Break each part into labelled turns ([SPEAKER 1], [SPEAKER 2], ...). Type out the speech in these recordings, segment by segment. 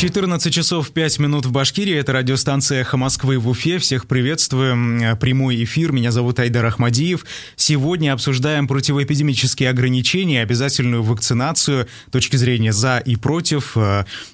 [SPEAKER 1] 14 часов 5 минут в Башкирии. Это радиостанция «Эхо Москвы» в Уфе. Всех приветствуем. Прямой эфир. Меня зовут Айдар Ахмадиев. Сегодня обсуждаем противоэпидемические ограничения, обязательную вакцинацию, точки зрения «за» и «против».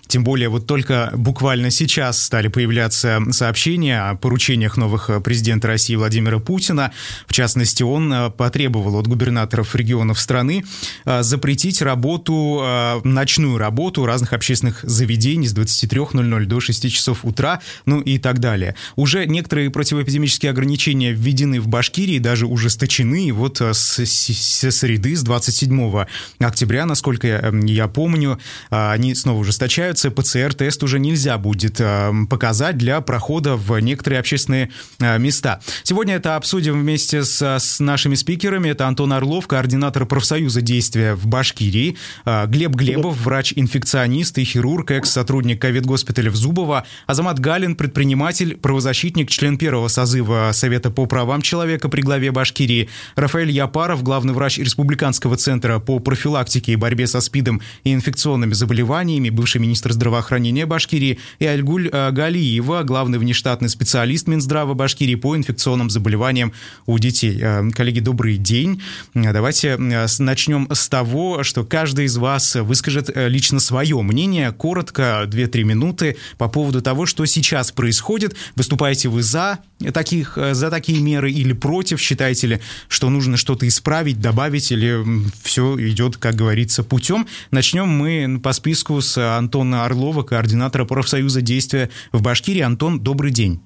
[SPEAKER 1] Тем более вот только буквально сейчас стали появляться сообщения о поручениях новых президента России Владимира Путина. В частности, он потребовал от губернаторов регионов страны запретить работу, ночную работу разных общественных заведений 23.00 до 6 часов утра, ну и так далее. Уже некоторые противоэпидемические ограничения введены в Башкирии, даже ужесточены. Вот э, с, с, среды, с 27 октября, насколько я, эм, я помню, э, они снова ужесточаются. ПЦР-тест уже нельзя будет э, показать для прохода в некоторые общественные места. Сегодня это обсудим вместе с, с нашими спикерами. Это Антон Орлов, координатор профсоюза действия в Башкирии, Глеб Глебов, врач-инфекционист и хирург, экс-сотрудник сотрудник ковид-госпиталя в Зубово, Азамат Галин, предприниматель, правозащитник, член первого созыва Совета по правам человека при главе Башкирии, Рафаэль Япаров, главный врач Республиканского центра по профилактике и борьбе со СПИДом и инфекционными заболеваниями, бывший министр здравоохранения Башкирии, и Альгуль э, Галиева, главный внештатный специалист Минздрава Башкирии по инфекционным заболеваниям у детей. Э, коллеги, добрый день. Э, давайте начнем с того, что каждый из вас выскажет лично свое мнение, коротко, 2-3 минуты по поводу того, что сейчас происходит. Выступаете вы за, таких, э, за такие меры или против? Считаете ли, что нужно что-то исправить, добавить, или все идет, как говорится, путем? Начнем мы по списку с Антона Орлова, координатора профсоюза действия в Башкирии. Антон, добрый день.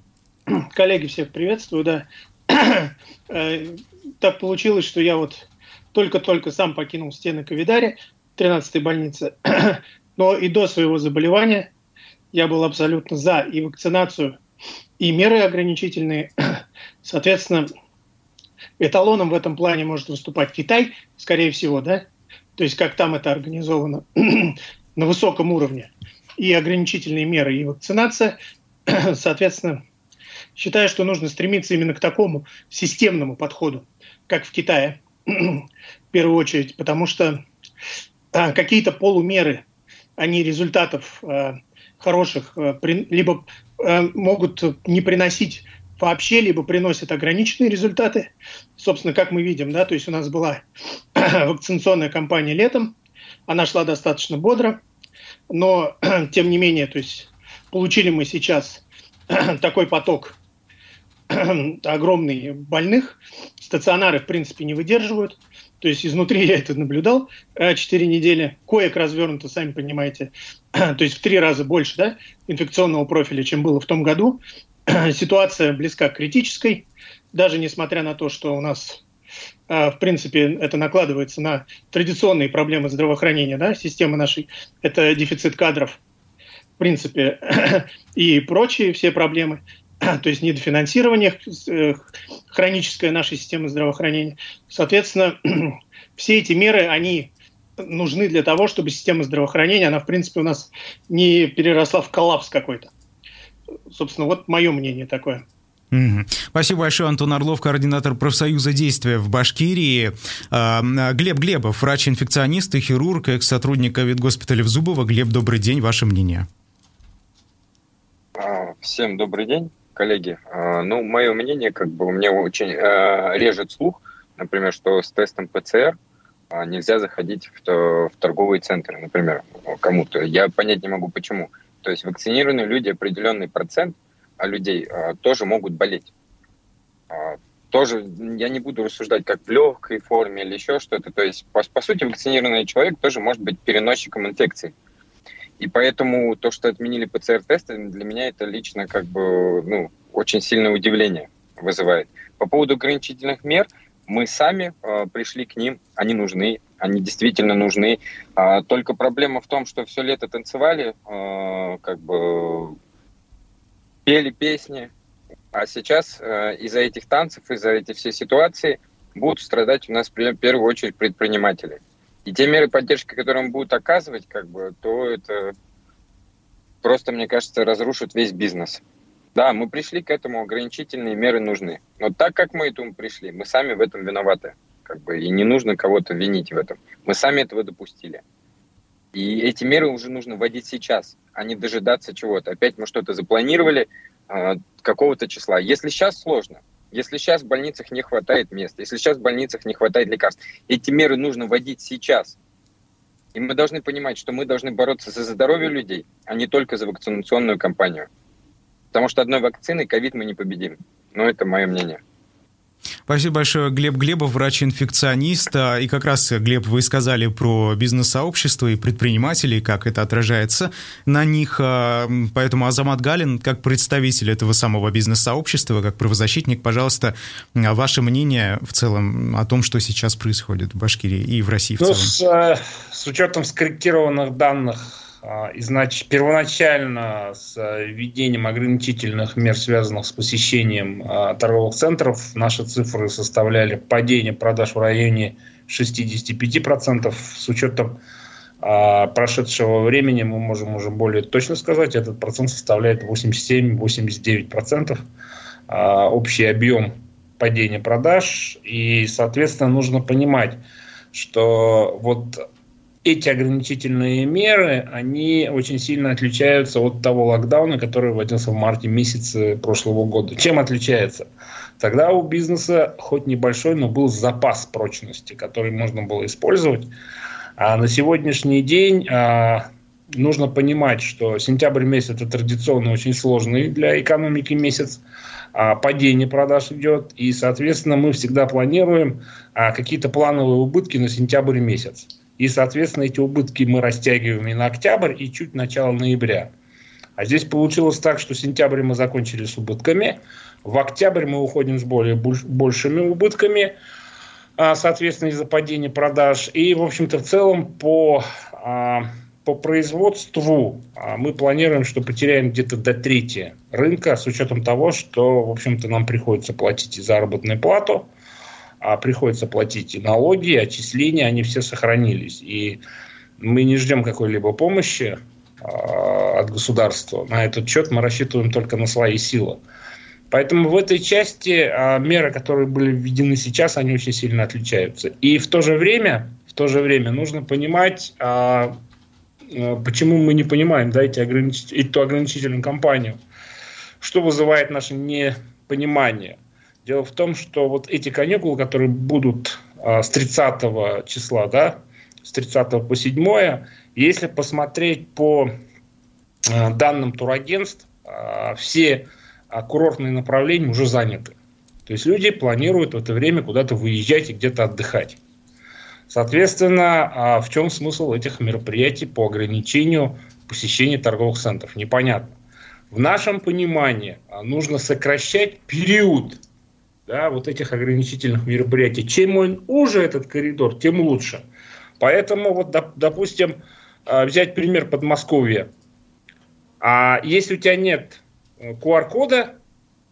[SPEAKER 2] Коллеги, всех приветствую, да. Э, так получилось, что я вот только-только сам покинул стены Ковидари, 13-й больницы. Но и до своего заболевания я был абсолютно за и вакцинацию, и меры ограничительные. Соответственно, эталоном в этом плане может выступать Китай, скорее всего, да? То есть как там это организовано на высоком уровне. И ограничительные меры, и вакцинация. Соответственно, считаю, что нужно стремиться именно к такому системному подходу, как в Китае, в первую очередь, потому что а, какие-то полумеры они результатов э, хороших э, либо э, могут не приносить вообще, либо приносят ограниченные результаты. Собственно, как мы видим, да, то есть у нас была вакцинационная кампания летом, она шла достаточно бодро, но тем не менее, то есть получили мы сейчас такой поток огромный больных, стационары в принципе не выдерживают, то есть изнутри я это наблюдал 4 недели. Коек развернуто, сами понимаете. То есть в три раза больше да, инфекционного профиля, чем было в том году. Ситуация близка к критической. Даже несмотря на то, что у нас а, в принципе, это накладывается на традиционные проблемы здравоохранения, да, системы нашей. Это дефицит кадров, в принципе, и прочие все проблемы. То есть недофинансирование э, хронической нашей системы здравоохранения. Соответственно, все эти меры, они нужны для того, чтобы система здравоохранения, она, в принципе, у нас не переросла в коллапс какой-то. Собственно, вот мое мнение такое.
[SPEAKER 1] Спасибо большое, Антон Орлов, координатор профсоюза действия в Башкирии. Глеб Глебов, врач-инфекционист и хирург, экс-сотрудник ковид-госпиталя в Зубово. Глеб, добрый день, ваше мнение.
[SPEAKER 3] А, всем добрый день коллеги. А, ну, мое мнение, как бы, мне очень э, режет слух, например, что с тестом ПЦР а, нельзя заходить в, в торговые центры, например, кому-то. Я понять не могу, почему. То есть вакцинированные люди, определенный процент а, людей тоже могут болеть. Тоже я не буду рассуждать, как в легкой форме или еще что-то. То есть, по, по сути, вакцинированный человек тоже может быть переносчиком инфекции. И поэтому то, что отменили ПЦР-тесты, для меня это лично как бы ну, очень сильное удивление вызывает. По поводу ограничительных мер, мы сами э, пришли к ним, они нужны, они действительно нужны. А, только проблема в том, что все лето танцевали, э, как бы пели песни, а сейчас э, из-за этих танцев, из-за этой всей ситуации будут страдать у нас в первую очередь предприниматели. И те меры поддержки, которые он будет оказывать, как бы, то это просто, мне кажется, разрушит весь бизнес. Да, мы пришли к этому, ограничительные меры нужны. Но так как мы этому пришли, мы сами в этом виноваты. Как бы, и не нужно кого-то винить в этом. Мы сами этого допустили. И эти меры уже нужно вводить сейчас, а не дожидаться чего-то. Опять мы что-то запланировали э, какого-то числа. Если сейчас сложно, если сейчас в больницах не хватает мест, если сейчас в больницах не хватает лекарств, эти меры нужно вводить сейчас. И мы должны понимать, что мы должны бороться за здоровье людей, а не только за вакцинационную кампанию. Потому что одной вакциной ковид мы не победим. Но это мое мнение.
[SPEAKER 1] Спасибо большое, Глеб Глебов, врач-инфекционист. И как раз, Глеб, вы сказали про бизнес-сообщество и предпринимателей, как это отражается на них. А, поэтому Азамат Галин, как представитель этого самого бизнес-сообщества, как правозащитник, пожалуйста, ваше мнение в целом о том, что сейчас происходит в Башкирии и в России в
[SPEAKER 4] ну,
[SPEAKER 1] целом.
[SPEAKER 4] С, э, с учетом скорректированных данных а, изнач... первоначально с э, введением ограничительных мер, связанных с посещением а, торговых центров, наши цифры составляли падение продаж в районе 65%. С учетом а, прошедшего времени мы можем уже более точно сказать, этот процент составляет 87-89%. Общий объем падения продаж. И, соответственно, нужно понимать, что вот эти ограничительные меры, они очень сильно отличаются от того локдауна, который вводился в марте месяце прошлого года. Чем отличается? Тогда у бизнеса хоть небольшой, но был запас прочности, который можно было использовать. А на сегодняшний день а, нужно понимать, что сентябрь месяц это традиционно очень сложный для экономики месяц. А, падение продаж идет, и, соответственно, мы всегда планируем а, какие-то плановые убытки на сентябрь месяц. И, соответственно, эти убытки мы растягиваем и на октябрь, и чуть начало ноября. А здесь получилось так, что сентябрь мы закончили с убытками, в октябрь мы уходим с более большими убытками, а, соответственно, из-за падения продаж. И, в общем-то, в целом по, а, по производству а, мы планируем, что потеряем где-то до трети рынка, с учетом того, что, в общем-то, нам приходится платить и заработную плату – а приходится платить и налоги, и отчисления, они все сохранились. И мы не ждем какой-либо помощи а, от государства. На этот счет мы рассчитываем только на свои силы. Поэтому в этой части а, меры, которые были введены сейчас, они очень сильно отличаются. И в то же время, в то же время нужно понимать, а, почему мы не понимаем да, эти огранич... эту ограничительную кампанию. Что вызывает наше непонимание – Дело в том, что вот эти каникулы, которые будут а, с 30 числа, да, с 30 по 7, если посмотреть по а, данным турагентств, а, все а, курортные направления уже заняты. То есть люди планируют в это время куда-то выезжать и где-то отдыхать. Соответственно, а в чем смысл этих мероприятий по ограничению посещения торговых центров? Непонятно. В нашем понимании а, нужно сокращать период да, вот этих ограничительных мероприятий. Чем он уже этот коридор, тем лучше. Поэтому, вот, допустим, а, взять пример Подмосковья. А если у тебя нет QR-кода, э,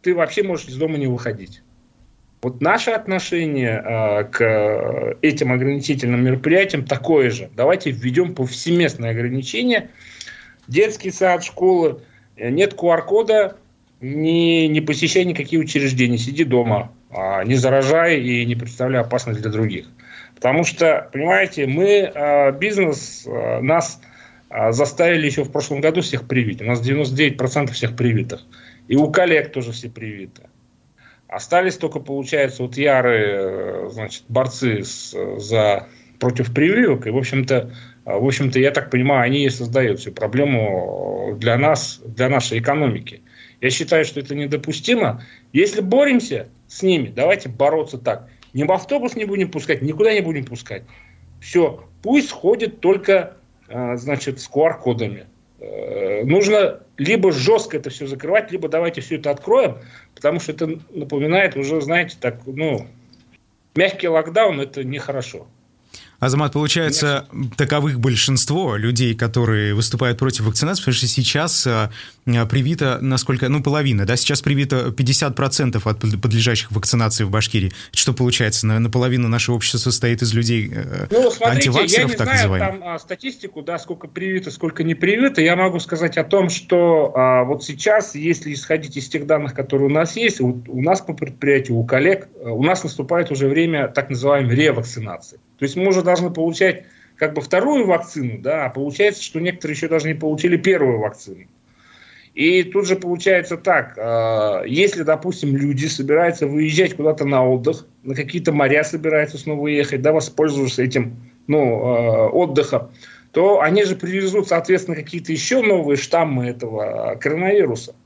[SPEAKER 4] ты вообще можешь из дома не выходить. Вот наше отношение э, к этим ограничительным мероприятиям такое же. Давайте введем повсеместное ограничение. Детский сад, школы, э, нет QR-кода, не, не посещай никакие учреждения, сиди дома, а, не заражай и не представляй опасность для других. Потому что, понимаете, мы, а, бизнес, а, нас заставили еще в прошлом году всех привить. У нас 99% всех привитых. И у коллег тоже все привиты. Остались только, получается, вот ярые значит, борцы с, за, против прививок. И, в общем-то, в общем-то, я так понимаю, они и создают всю проблему для нас, для нашей экономики. Я считаю, что это недопустимо. Если боремся с ними, давайте бороться так. Ни в автобус не будем пускать, никуда не будем пускать. Все, пусть ходит только, а, значит, с QR-кодами. Э, нужно либо жестко это все закрывать, либо давайте все это откроем, потому что это напоминает уже, знаете, так, ну, мягкий локдаун – это нехорошо.
[SPEAKER 1] Азамат, получается, Конечно. таковых большинство людей, которые выступают против вакцинации, потому что сейчас а, привито, насколько, ну, половина, да, сейчас привито 50% от подлежащих вакцинации в Башкирии. Что получается, наполовину нашего общества состоит из людей
[SPEAKER 4] э, ну, смотрите, я не так знаю называемых. там а, статистику, да, сколько привито, сколько не привито. Я могу сказать о том, что а, вот сейчас, если исходить из тех данных, которые у нас есть, у, у нас по предприятию, у коллег, у нас наступает уже время так называемой ревакцинации. То есть мы уже должны получать как бы вторую вакцину, да, а получается, что некоторые еще даже не получили первую вакцину. И тут же получается так, э, если, допустим, люди собираются выезжать куда-то на отдых, на какие-то моря собираются снова ехать, да, воспользоваться этим ну, э, отдыхом, то они же привезут, соответственно, какие-то еще новые штаммы этого коронавируса.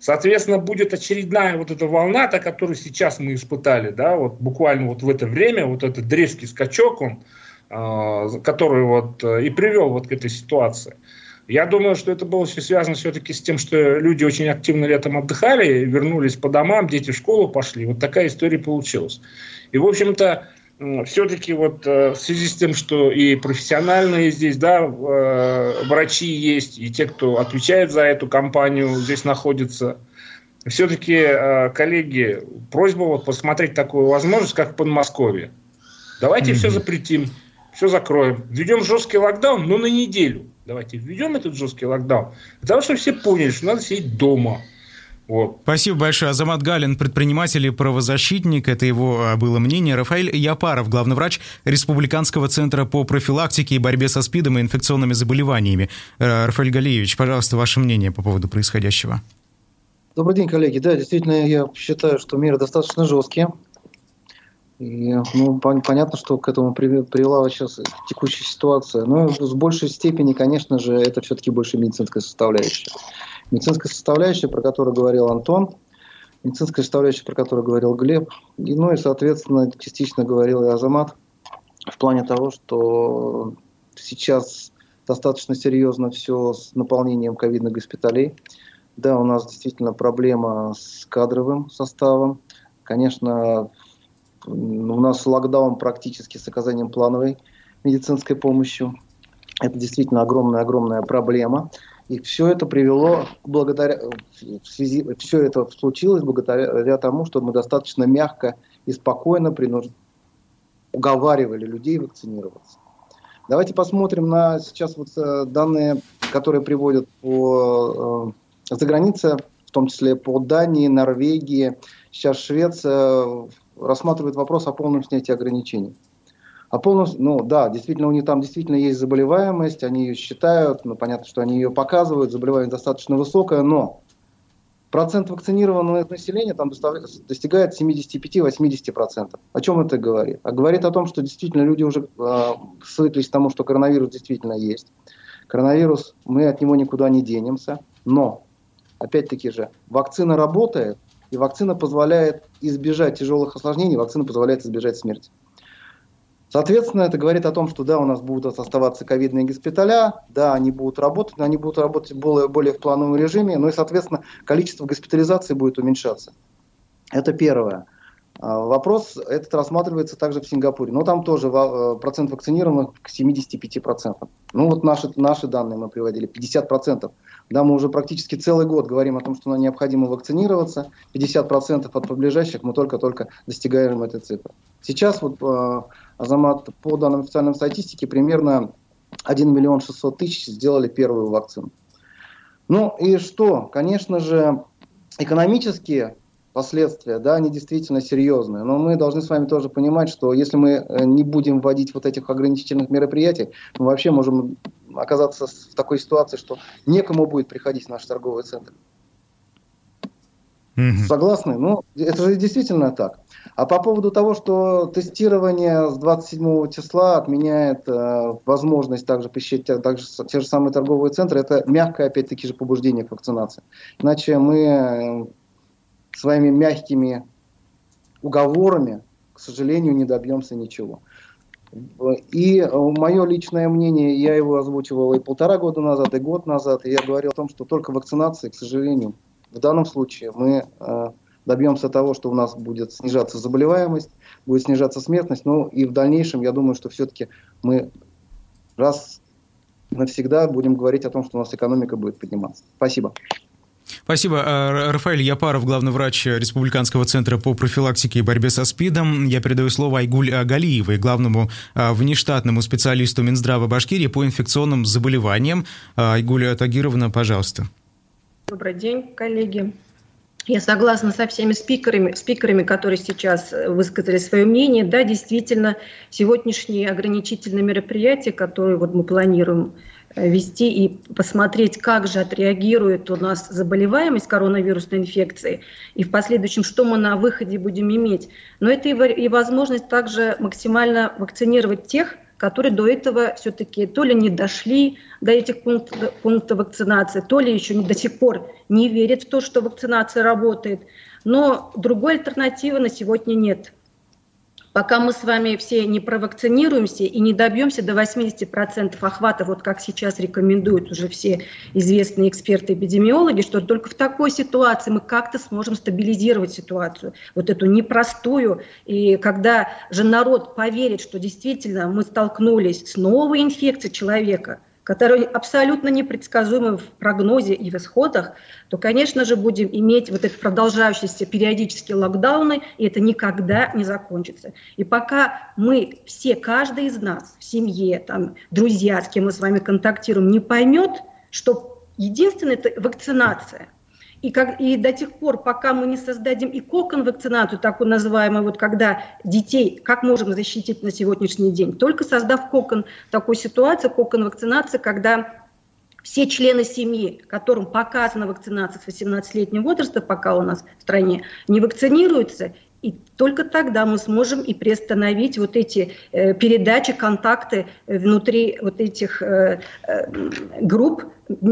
[SPEAKER 4] Соответственно, будет очередная вот эта волна, та, которую сейчас мы испытали, да, вот буквально вот в это время, вот этот древский скачок, он, э, который вот и привел вот к этой ситуации. Я думаю, что это было все связано все-таки с тем, что люди очень активно летом отдыхали, вернулись по домам, дети в школу пошли. Вот такая история получилась. И, в общем-то, все-таки вот э, в связи с тем, что и профессиональные здесь, да, э, врачи есть, и те, кто отвечает за эту компанию, здесь находятся, все-таки, э, коллеги, просьба вот посмотреть такую возможность, как в Подмосковье. Давайте mm-hmm. все запретим, все закроем, введем жесткий локдаун, но на неделю давайте введем этот жесткий локдаун, для того, чтобы все поняли, что надо сидеть дома.
[SPEAKER 1] Вот. Спасибо большое. Азамат Галин, предприниматель и правозащитник. Это его а, было мнение. Рафаэль Япаров, главный врач Республиканского центра по профилактике и борьбе со СПИДом и инфекционными заболеваниями. Э, Рафаэль Галиевич, пожалуйста, ваше мнение по поводу происходящего.
[SPEAKER 5] Добрый день, коллеги. Да, действительно, я считаю, что меры достаточно жесткие. И, ну, понятно, что к этому привела сейчас текущая ситуация. Но с большей степени, конечно же, это все-таки больше медицинская составляющая. Медицинская составляющая, про которую говорил Антон, медицинская составляющая, про которую говорил Глеб, и, ну и, соответственно, частично говорил и Азамат в плане того, что сейчас достаточно серьезно все с наполнением ковидных госпиталей. Да, у нас действительно проблема с кадровым составом. Конечно, у нас локдаун практически с оказанием плановой медицинской помощи. Это действительно огромная-огромная проблема. И все это привело благодаря, в связи, все это случилось благодаря тому, что мы достаточно мягко и спокойно принуж... уговаривали людей вакцинироваться. Давайте посмотрим на сейчас вот э, данные, которые приводят по э, за границей, в том числе по Дании, Норвегии, сейчас Швеция, рассматривают вопрос о полном снятии ограничений. А полном, ну да, действительно, у них там действительно есть заболеваемость, они ее считают, ну понятно, что они ее показывают, заболеваемость достаточно высокая, но процент вакцинированного населения там достигает 75-80%. О чем это говорит? А говорит о том, что действительно люди уже э, свыклись к тому, что коронавирус действительно есть. Коронавирус, мы от него никуда не денемся, но, опять-таки же, вакцина работает, и вакцина позволяет избежать тяжелых осложнений, вакцина позволяет избежать смерти. Соответственно, это говорит о том, что да, у нас будут оставаться ковидные госпиталя, да, они будут работать, но они будут работать более, более в плановом режиме, ну и, соответственно, количество госпитализаций будет уменьшаться. Это первое. А, вопрос этот рассматривается также в Сингапуре, но там тоже э, процент вакцинированных к 75%. Ну вот наши, наши данные мы приводили, 50%. Да, мы уже практически целый год говорим о том, что нам необходимо вакцинироваться. 50% от поближайших мы только-только достигаем этой цифры. Сейчас, вот, э, Азамат, по данным официальной статистики, примерно 1 миллион 600 тысяч сделали первую вакцину. Ну и что? Конечно же, экономические последствия, да, они действительно серьезные. Но мы должны с вами тоже понимать, что если мы э, не будем вводить вот этих ограничительных мероприятий, мы вообще можем оказаться в такой ситуации, что некому будет приходить в наш торговый центр. Mm-hmm. Согласны? Ну, это же действительно так. А по поводу того, что тестирование с 27 числа отменяет э, возможность также посещать также, те же самые торговые центры, это мягкое, опять-таки же, побуждение к вакцинации. Иначе мы э, своими мягкими уговорами, к сожалению, не добьемся ничего. И э, мое личное мнение, я его озвучивал и полтора года назад, и год назад, и я говорил о том, что только вакцинация, к сожалению, в данном случае мы э, добьемся того, что у нас будет снижаться заболеваемость, будет снижаться смертность, но и в дальнейшем, я думаю, что все-таки мы раз навсегда будем говорить о том, что у нас экономика будет подниматься. Спасибо.
[SPEAKER 1] Спасибо. А, Рафаэль Япаров, главный врач Республиканского центра по профилактике и борьбе со СПИДом. Я передаю слово Айгуль Галиевой, главному а, внештатному специалисту Минздрава Башкирии по инфекционным заболеваниям. Айгуль Тагировна, пожалуйста.
[SPEAKER 6] Добрый день, коллеги. Я согласна со всеми спикерами, спикерами, которые сейчас высказали свое мнение. Да, действительно, сегодняшние ограничительные мероприятия, которые вот мы планируем э, вести и посмотреть, как же отреагирует у нас заболеваемость коронавирусной инфекцией, и в последующем, что мы на выходе будем иметь. Но это и возможность также максимально вакцинировать тех, которые до этого все-таки то ли не дошли до этих пунктов, пунктов вакцинации, то ли еще не до сих пор не верят в то, что вакцинация работает. Но другой альтернативы на сегодня нет пока мы с вами все не провакцинируемся и не добьемся до 80% охвата, вот как сейчас рекомендуют уже все известные эксперты-эпидемиологи, что только в такой ситуации мы как-то сможем стабилизировать ситуацию, вот эту непростую. И когда же народ поверит, что действительно мы столкнулись с новой инфекцией человека – которые абсолютно непредсказуемы в прогнозе и в исходах, то, конечно же, будем иметь вот эти продолжающиеся периодические локдауны, и это никогда не закончится. И пока мы все, каждый из нас в семье, там, друзья, с кем мы с вами контактируем, не поймет, что единственное – это вакцинация – и, как, и до тех пор, пока мы не создадим и кокон вакцинацию, такую называемую, вот когда детей, как можем защитить на сегодняшний день, только создав кокон, такую ситуацию, кокон вакцинации, когда все члены семьи, которым показана вакцинация с 18-летнего возраста, пока у нас в стране, не вакцинируются, и только тогда мы сможем и приостановить вот эти э, передачи, контакты внутри вот этих э, э, групп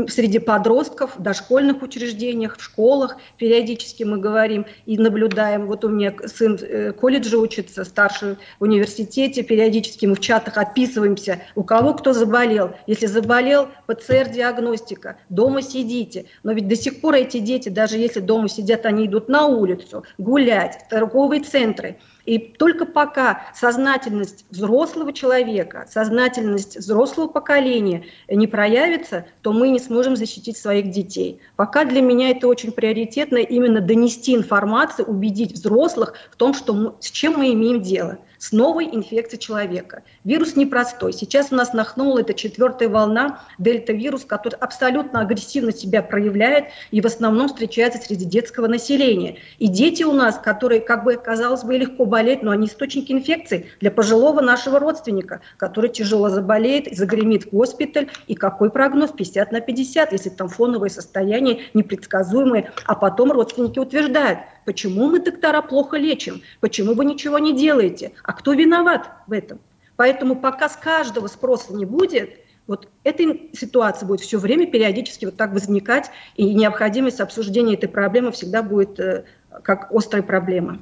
[SPEAKER 6] среди подростков, в дошкольных учреждениях, в школах. Периодически мы говорим и наблюдаем. Вот у меня сын э, колледжа учится, старший в университете. Периодически мы в чатах описываемся, у кого кто заболел. Если заболел, ПЦР-диагностика, дома сидите. Но ведь до сих пор эти дети, даже если дома сидят, они идут на улицу гулять, в торговые центры. И только пока сознательность взрослого человека, сознательность взрослого поколения не проявится, то мы не сможем защитить своих детей. Пока для меня это очень приоритетно именно донести информацию, убедить взрослых в том, что мы, с чем мы имеем дело с новой инфекцией человека. Вирус непростой. Сейчас у нас нахнула эта четвертая волна, дельта-вирус, который абсолютно агрессивно себя проявляет и в основном встречается среди детского населения. И дети у нас, которые, как бы, казалось бы, легко болеют, но они источники инфекции для пожилого нашего родственника, который тяжело заболеет, загремит в госпиталь. И какой прогноз? 50 на 50, если там фоновое состояние непредсказуемое. А потом родственники утверждают – Почему мы, доктора, плохо лечим? Почему вы ничего не делаете? А кто виноват в этом? Поэтому пока с каждого спроса не будет, вот эта ситуация будет все время периодически вот так возникать, и необходимость обсуждения этой проблемы всегда будет э, как острая проблема.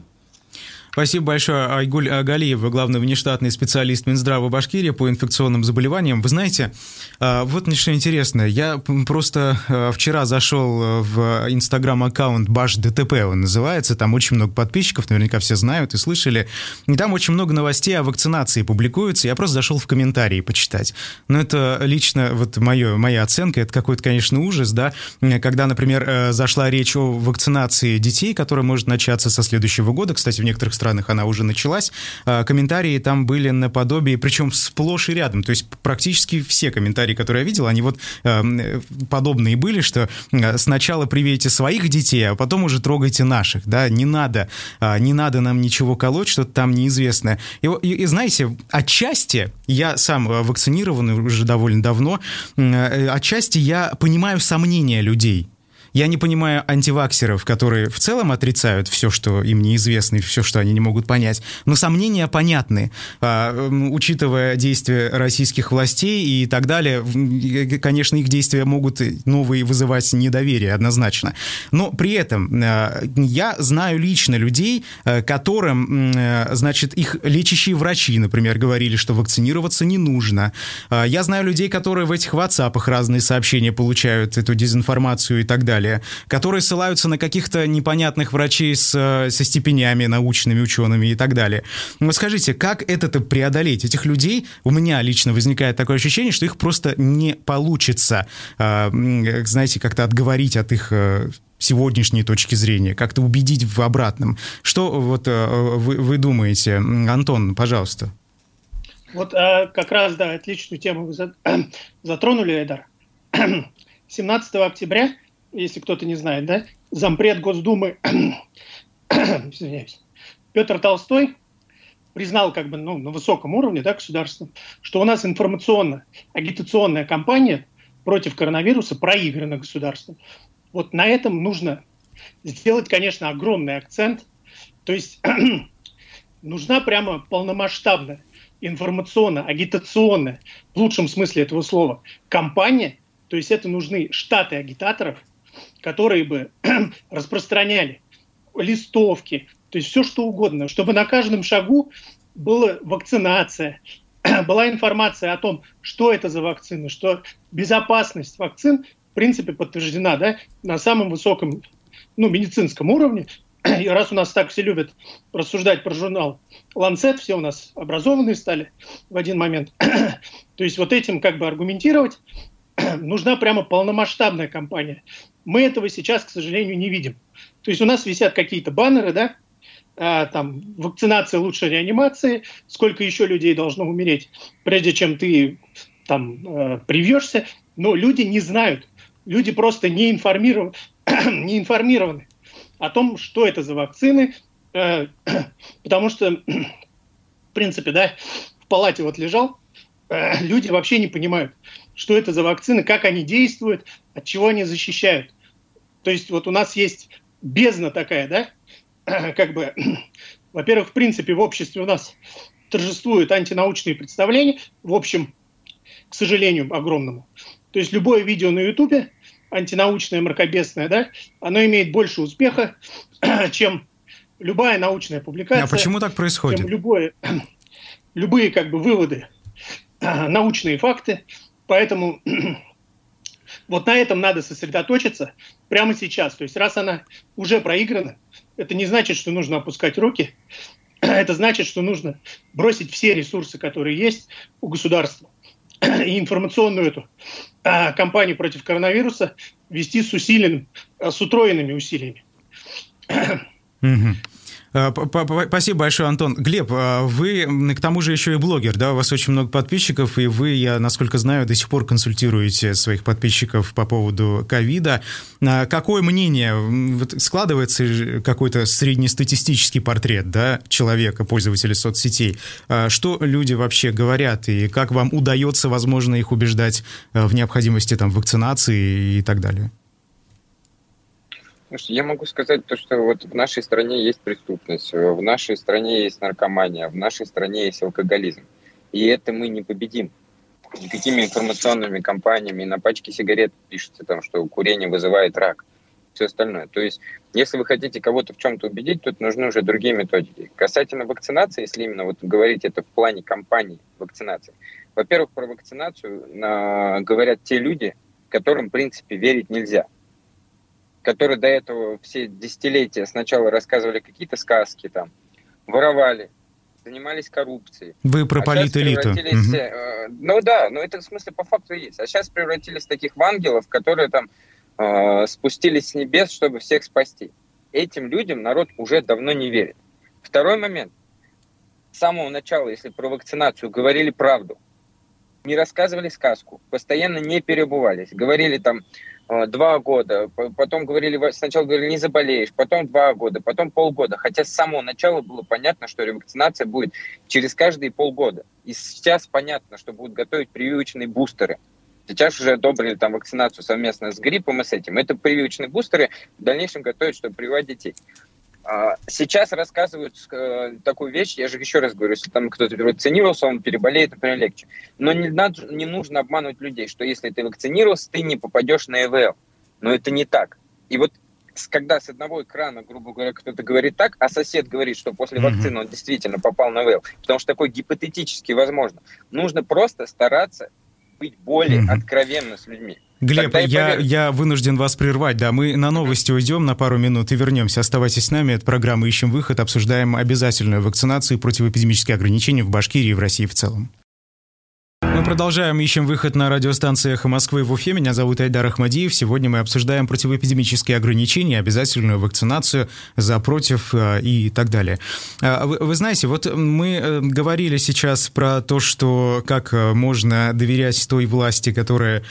[SPEAKER 1] Спасибо большое, Айгуль Галиева, главный внештатный специалист Минздрава Башкирии по инфекционным заболеваниям. Вы знаете, а, вот мне что интересно, я просто а, вчера зашел в инстаграм-аккаунт Баш ДТП, он называется, там очень много подписчиков, наверняка все знают и слышали, и там очень много новостей о вакцинации публикуются, я просто зашел в комментарии почитать. Но это лично вот мое, моя оценка, это какой-то, конечно, ужас, да, когда, например, э, зашла речь о вакцинации детей, которая может начаться со следующего года, кстати, в некоторых странах странах она уже началась. А, комментарии там были наподобие, причем сплошь и рядом. То есть практически все комментарии, которые я видел, они вот э, подобные были, что э, сначала привейте своих детей, а потом уже трогайте наших. Да? Не надо, а, не надо нам ничего колоть, что-то там неизвестное. И, и, и знаете, отчасти, я сам э, вакцинированный уже довольно давно, отчасти я понимаю сомнения людей я не понимаю антиваксеров, которые в целом отрицают все, что им неизвестно, и все, что они не могут понять. Но сомнения понятны, а, учитывая действия российских властей и так далее. Конечно, их действия могут новые вызывать недоверие однозначно. Но при этом а, я знаю лично людей, а, которым, значит, их лечащие врачи, например, говорили, что вакцинироваться не нужно. Я знаю людей, которые в этих WhatsApp разные сообщения получают, эту дезинформацию и так далее далее, которые ссылаются на каких-то непонятных врачей с, э, со степенями научными, учеными и так далее. Но скажите, как это-то преодолеть? Этих людей, у меня лично возникает такое ощущение, что их просто не получится, а, знаете, как-то отговорить от их э, сегодняшней точки зрения, как-то убедить в обратном. Что вот э, вы, вы думаете? Антон, пожалуйста.
[SPEAKER 2] Вот как раз, да, отличную тему вы затронули, Эдар. 17 октября если кто-то не знает, да, зампред Госдумы, извиняюсь, Петр Толстой признал как бы ну, на высоком уровне да, государства, что у нас информационно-агитационная кампания против коронавируса проиграна государством. Вот на этом нужно сделать, конечно, огромный акцент. То есть нужна прямо полномасштабная информационно-агитационная, в лучшем смысле этого слова, кампания. То есть это нужны штаты агитаторов, которые бы распространяли листовки, то есть все что угодно, чтобы на каждом шагу была вакцинация, была информация о том, что это за вакцины, что безопасность вакцин в принципе подтверждена да, на самом высоком ну, медицинском уровне. И раз у нас так все любят рассуждать про журнал Lancet, все у нас образованные стали в один момент. То есть вот этим как бы аргументировать нужна прямо полномасштабная кампания. Мы этого сейчас, к сожалению, не видим. То есть у нас висят какие-то баннеры, да, а, там, вакцинация лучше реанимации, сколько еще людей должно умереть, прежде чем ты там э, привьешься, но люди не знают, люди просто не информированы, не информированы о том, что это за вакцины, э, потому что, в принципе, да, в палате вот лежал, э, люди вообще не понимают, что это за вакцины, как они действуют, от чего они защищают. То есть вот у нас есть бездна такая, да, как бы, во-первых, в принципе, в обществе у нас торжествуют антинаучные представления, в общем, к сожалению, огромному. То есть любое видео на Ютубе, антинаучное, мракобесное, да, оно имеет больше успеха, чем любая научная публикация.
[SPEAKER 1] А почему так происходит?
[SPEAKER 2] Чем любое, любые как бы выводы, научные факты. Поэтому вот на этом надо сосредоточиться прямо сейчас. То есть раз она уже проиграна, это не значит, что нужно опускать руки. Это значит, что нужно бросить все ресурсы, которые есть у государства, и информационную эту а, кампанию против коронавируса вести с усиленным, с утроенными усилиями.
[SPEAKER 1] Угу. А, спасибо большое, Антон. Глеб, а вы к тому же еще и блогер, да? У вас очень много подписчиков, и вы, я, насколько знаю, до сих пор консультируете своих подписчиков по поводу ковида. А какое мнение? Складывается какой-то среднестатистический портрет, да, человека, пользователя соцсетей. Что люди вообще говорят, и как вам удается, возможно, их убеждать в необходимости там вакцинации и так далее?
[SPEAKER 3] Я могу сказать то, что вот в нашей стране есть преступность, в нашей стране есть наркомания, в нашей стране есть алкоголизм. И это мы не победим. Никакими информационными кампаниями на пачке сигарет пишется там, что курение вызывает рак. Все остальное. То есть, если вы хотите кого-то в чем-то убедить, тут нужны уже другие методики. Касательно вакцинации, если именно вот говорить это в плане кампании вакцинации. Во-первых, про вакцинацию э, говорят те люди, которым, в принципе, верить нельзя которые до этого все десятилетия сначала рассказывали какие-то сказки, там, воровали, занимались коррупцией.
[SPEAKER 1] Вы про а политэлиту. Угу.
[SPEAKER 3] Э, ну да, но это в смысле по факту есть. А сейчас превратились в таких в ангелов, которые там э, спустились с небес, чтобы всех спасти. Этим людям народ уже давно не верит. Второй момент. С самого начала, если про вакцинацию говорили правду, не рассказывали сказку, постоянно не перебывались, говорили там, два года, потом говорили, сначала говорили, не заболеешь, потом два года, потом полгода. Хотя с самого начала было понятно, что ревакцинация будет через каждые полгода. И сейчас понятно, что будут готовить прививочные бустеры. Сейчас уже одобрили там вакцинацию совместно с гриппом и с этим. Это прививочные бустеры в дальнейшем готовят, чтобы прививать детей. А, сейчас рассказывают э, такую вещь, я же еще раз говорю, если там кто-то вакцинировался, он переболеет, например, легче. Но не, надо, не нужно обманывать людей, что если ты вакцинировался, ты не попадешь на ЭВЛ. Но это не так. И вот когда с одного экрана, грубо говоря, кто-то говорит так, а сосед говорит, что после вакцины он действительно попал на ВЛ, потому что такое гипотетически возможно, нужно просто стараться быть более mm-hmm. откровенно с людьми.
[SPEAKER 1] Глеб, я, я вынужден вас прервать. Да, мы на новости уйдем на пару минут и вернемся. Оставайтесь с нами. Это программа «Ищем выход». Обсуждаем обязательную вакцинацию и противоэпидемические ограничения в Башкирии и в России в целом. Мы продолжаем, ищем выход на радиостанции «Эхо Москвы» в Уфе. Меня зовут Айдар Ахмадиев. Сегодня мы обсуждаем противоэпидемические ограничения, обязательную вакцинацию за, против э, и так далее. А, вы, вы знаете, вот мы э, говорили сейчас про то, что как э, можно доверять той власти, которая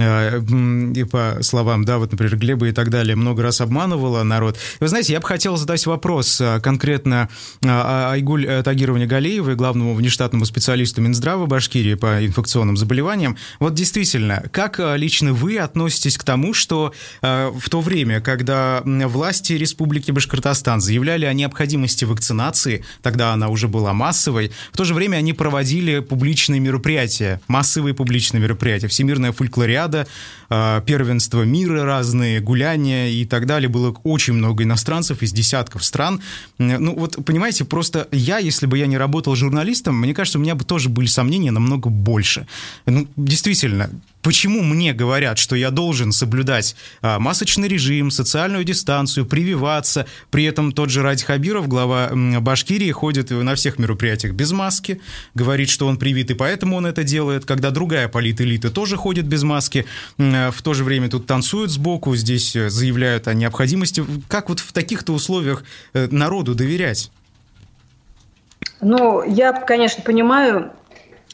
[SPEAKER 1] и по словам, да, вот, например, Глеба и так далее, много раз обманывала народ. Вы знаете, я бы хотел задать вопрос конкретно Айгуль Тагировне Галеевой, главному внештатному специалисту Минздрава Башкирии по инфекционным заболеваниям. Вот действительно, как лично вы относитесь к тому, что в то время, когда власти Республики Башкортостан заявляли о необходимости вакцинации, тогда она уже была массовой, в то же время они проводили публичные мероприятия, массовые публичные мероприятия, всемирная фольклориада, а, первенство мира разные, гуляния и так далее. Было очень много иностранцев из десятков стран. Ну вот, понимаете, просто я, если бы я не работал журналистом, мне кажется, у меня бы тоже были сомнения намного больше. Ну, действительно, Почему мне говорят, что я должен соблюдать а, масочный режим, социальную дистанцию, прививаться? При этом тот же Ради Хабиров, глава Башкирии, ходит на всех мероприятиях без маски, говорит, что он привит, и поэтому он это делает. Когда другая политэлита тоже ходит без маски, в то же время тут танцуют сбоку, здесь э, заявляют о необходимости. Как вот в таких-то условиях э, народу доверять?
[SPEAKER 6] Ну, я, конечно, понимаю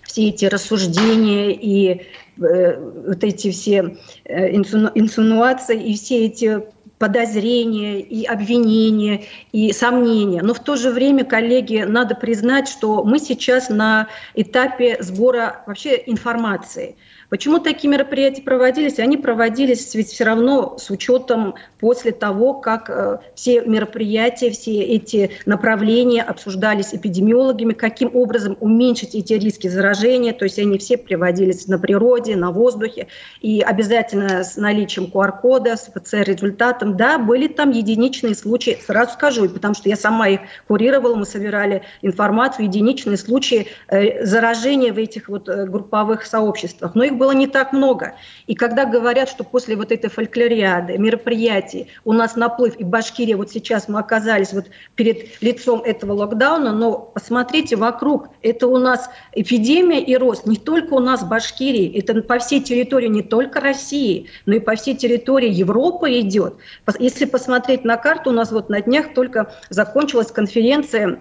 [SPEAKER 6] все эти рассуждения и Э, вот эти все э, инсинуации и все эти подозрения и обвинения и сомнения. Но в то же время, коллеги, надо признать, что мы сейчас на этапе сбора вообще информации. Почему такие мероприятия проводились? Они проводились ведь все равно с учетом после того, как э, все мероприятия, все эти направления обсуждались эпидемиологами, каким образом уменьшить эти риски заражения. То есть они все приводились на природе, на воздухе. И обязательно с наличием QR-кода, с ПЦР-результатом. Да, были там единичные случаи, сразу скажу, потому что я сама их курировала, мы собирали информацию, единичные случаи э, заражения в этих вот э, групповых сообществах. Но их было не так много. И когда говорят, что после вот этой фольклориады, мероприятий у нас наплыв, и Башкирия, вот сейчас мы оказались вот перед лицом этого локдауна, но посмотрите вокруг, это у нас эпидемия и рост не только у нас в Башкирии, это по всей территории не только России, но и по всей территории Европы идет. Если посмотреть на карту, у нас вот на днях только закончилась конференция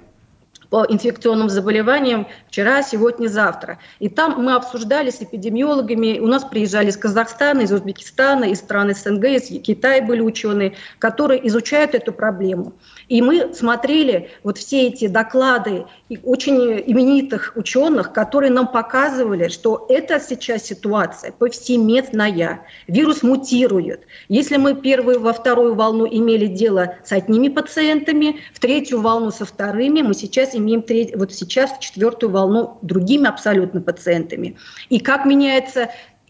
[SPEAKER 6] по инфекционным заболеваниям вчера, сегодня, завтра. И там мы обсуждали с эпидемиологами, у нас приезжали из Казахстана, из Узбекистана, из стран СНГ, из Китая были ученые, которые изучают эту проблему. И мы смотрели вот все эти доклады очень именитых ученых, которые нам показывали, что это сейчас ситуация повсеместная. Вирус мутирует. Если мы первую во вторую волну имели дело с одними пациентами, в третью волну со вторыми, мы сейчас имеем треть, вот сейчас четвертую волну другими абсолютно пациентами. И как меняется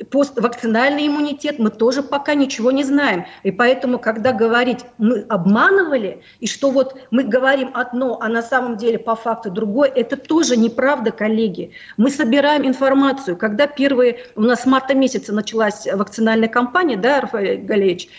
[SPEAKER 6] поствакцинальный иммунитет, мы тоже пока ничего не знаем. И поэтому, когда говорить, мы обманывали, и что вот мы говорим одно, а на самом деле по факту другое, это тоже неправда, коллеги. Мы собираем информацию. Когда первые, у нас с марта месяца началась вакцинальная кампания, да, Рафаэль Галеевич,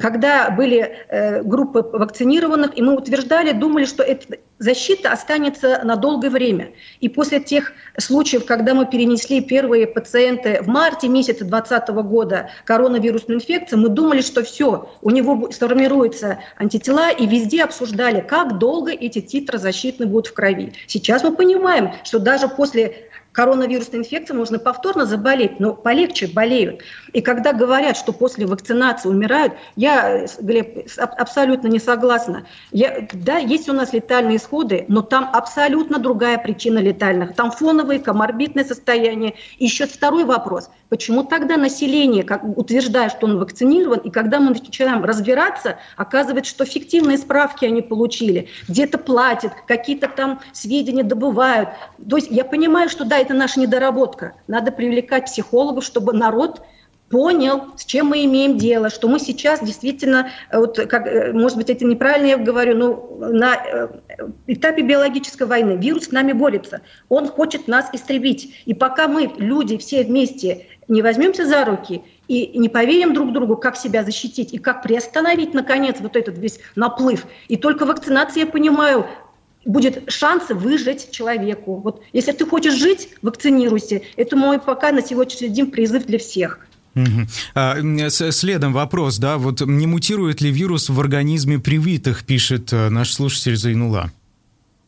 [SPEAKER 6] когда были э, группы вакцинированных, и мы утверждали, думали, что это защита останется на долгое время. И после тех случаев, когда мы перенесли первые пациенты в марте месяце 2020 года коронавирусную инфекцию, мы думали, что все, у него сформируются антитела, и везде обсуждали, как долго эти титры защитные будут в крови. Сейчас мы понимаем, что даже после коронавирусной инфекцией можно повторно заболеть, но полегче болеют. И когда говорят, что после вакцинации умирают, я, Глеб, абсолютно не согласна. Я, да, есть у нас летальные исходы, но там абсолютно другая причина летальных. Там фоновые, коморбидное состояние. И еще второй вопрос. Почему тогда население, как, утверждая, что он вакцинирован, и когда мы начинаем разбираться, оказывается, что фиктивные справки они получили, где-то платят, какие-то там сведения добывают. То есть я понимаю, что да, это наша недоработка. Надо привлекать психологов, чтобы народ понял, с чем мы имеем дело, что мы сейчас действительно, э, вот, как, э, может быть, это неправильно я говорю, но на э, этапе биологической войны вирус с нами борется, он хочет нас истребить. И пока мы, люди, все вместе не возьмемся за руки и не поверим друг другу, как себя защитить и как приостановить, наконец, вот этот весь наплыв. И только вакцинация, я понимаю, будет шанс выжить человеку. Вот если ты хочешь жить, вакцинируйся. Это мой пока на сегодняшний день призыв для всех.
[SPEAKER 1] Угу. А, следом вопрос, да, вот не мутирует ли вирус в организме привитых, пишет э, наш слушатель Зайнула.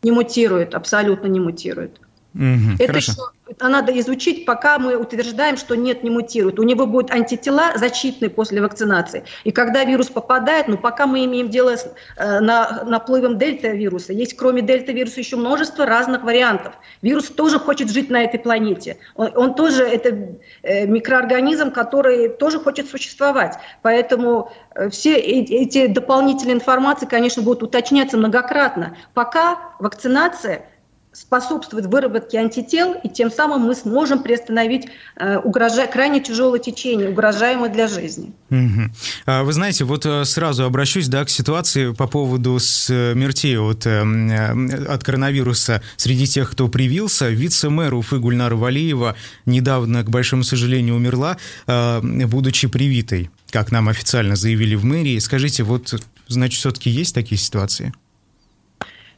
[SPEAKER 6] Не мутирует, абсолютно не мутирует.
[SPEAKER 1] Угу,
[SPEAKER 6] это, еще, надо изучить, пока мы утверждаем, что нет, не мутирует. У него будут антитела защитные после вакцинации. И когда вирус попадает, ну пока мы имеем дело с э, на, наплывом дельта-вируса, есть кроме дельта-вируса еще множество разных вариантов. Вирус тоже хочет жить на этой планете. Он, он тоже, это э, микроорганизм, который тоже хочет существовать. Поэтому э, все эти дополнительные информации, конечно, будут уточняться многократно. Пока вакцинация – способствует выработке антител, и тем самым мы сможем приостановить э, угрожа... крайне тяжелое течение, угрожаемое для жизни.
[SPEAKER 1] Угу. Вы знаете, вот э, сразу обращусь да, к ситуации по поводу смертей от, э, э, от коронавируса среди тех, кто привился. Вице-мэр Уфы Гульнара Валиева недавно, к большому сожалению, умерла, будучи привитой, как нам официально заявили в мэрии. Скажите, вот, значит, все-таки есть такие ситуации?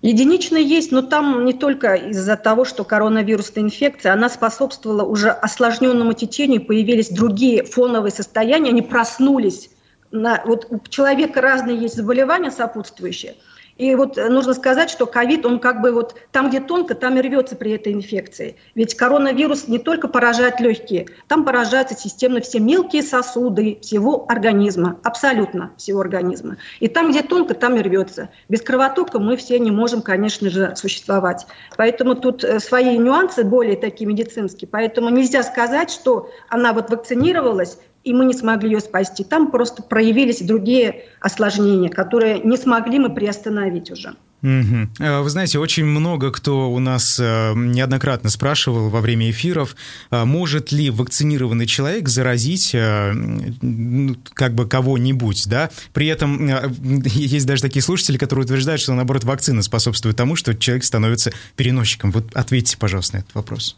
[SPEAKER 6] Единично есть, но там не только из-за того, что коронавирусная инфекция, она способствовала уже осложненному течению, появились другие фоновые состояния, они проснулись. На, вот у человека разные есть заболевания сопутствующие – и вот э, нужно сказать, что ковид, он как бы вот там, где тонко, там и рвется при этой инфекции. Ведь коронавирус не только поражает легкие, там поражаются системно все мелкие сосуды всего организма, абсолютно всего организма. И там, где тонко, там и рвется. Без кровотока мы все не можем, конечно же, существовать. Поэтому тут э, свои нюансы более такие медицинские. Поэтому нельзя сказать, что она вот вакцинировалась, и мы не смогли ее спасти. Там просто проявились другие осложнения, которые не смогли мы приостановить уже.
[SPEAKER 1] Угу. Вы знаете, очень много кто у нас э, неоднократно спрашивал во время эфиров, а может ли вакцинированный человек заразить э, ну, как бы кого-нибудь, да? При этом есть даже такие слушатели, которые утверждают, что наоборот вакцина способствует тому, что человек становится переносчиком. Вот ответьте, пожалуйста, на этот вопрос.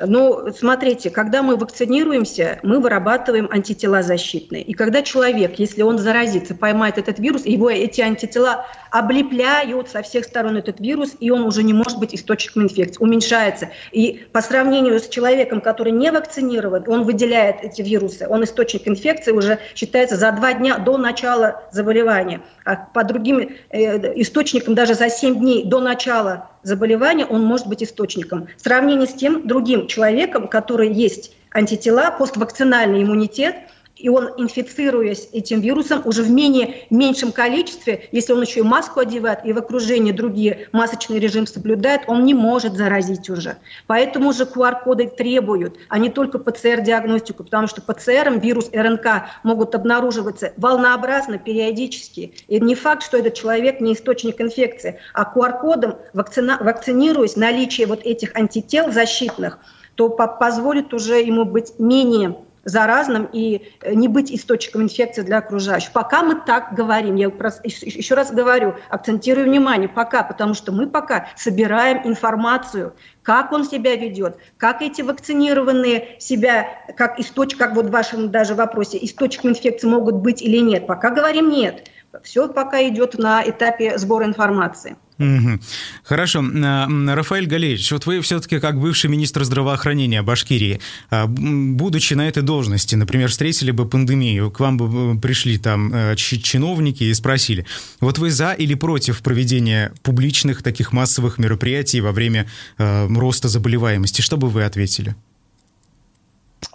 [SPEAKER 6] Ну, смотрите, когда мы вакцинируемся, мы вырабатываем антитела защитные. И когда человек, если он заразится, поймает этот вирус, его эти антитела облепляют со всех сторон этот вирус, и он уже не может быть источником инфекции, уменьшается. И по сравнению с человеком, который не вакцинирован, он выделяет эти вирусы, он источник инфекции уже считается за два дня до начала заболевания. А по другим э, источникам даже за 7 дней до начала заболевания он может быть источником. В сравнении с тем другим человеком, который есть антитела, поствакцинальный иммунитет – и он, инфицируясь этим вирусом, уже в менее, меньшем количестве, если он еще и маску одевает, и в окружении другие масочный режим соблюдает, он не может заразить уже. Поэтому же QR-коды требуют, а не только ПЦР-диагностику, потому что ПЦРом вирус РНК могут обнаруживаться волнообразно, периодически. И не факт, что этот человек не источник инфекции, а QR-кодом, вакцина, вакцинируясь, наличие вот этих антител защитных, то позволит уже ему быть менее заразным и э, не быть источником инфекции для окружающих. Пока мы так говорим, я еще раз говорю, акцентирую внимание, пока, потому что мы пока собираем информацию, как он себя ведет, как эти вакцинированные себя, как источник, как вот в вашем даже вопросе, источником инфекции могут быть или нет. Пока говорим нет. Все пока идет на этапе сбора информации.
[SPEAKER 1] Угу. Хорошо. Рафаэль Галеевич, вот вы все-таки как бывший министр здравоохранения Башкирии, а, будучи на этой должности, например, встретили бы пандемию, к вам бы пришли там э, чиновники и спросили, вот вы за или против проведения публичных таких массовых мероприятий во время э, роста заболеваемости? Что бы вы ответили?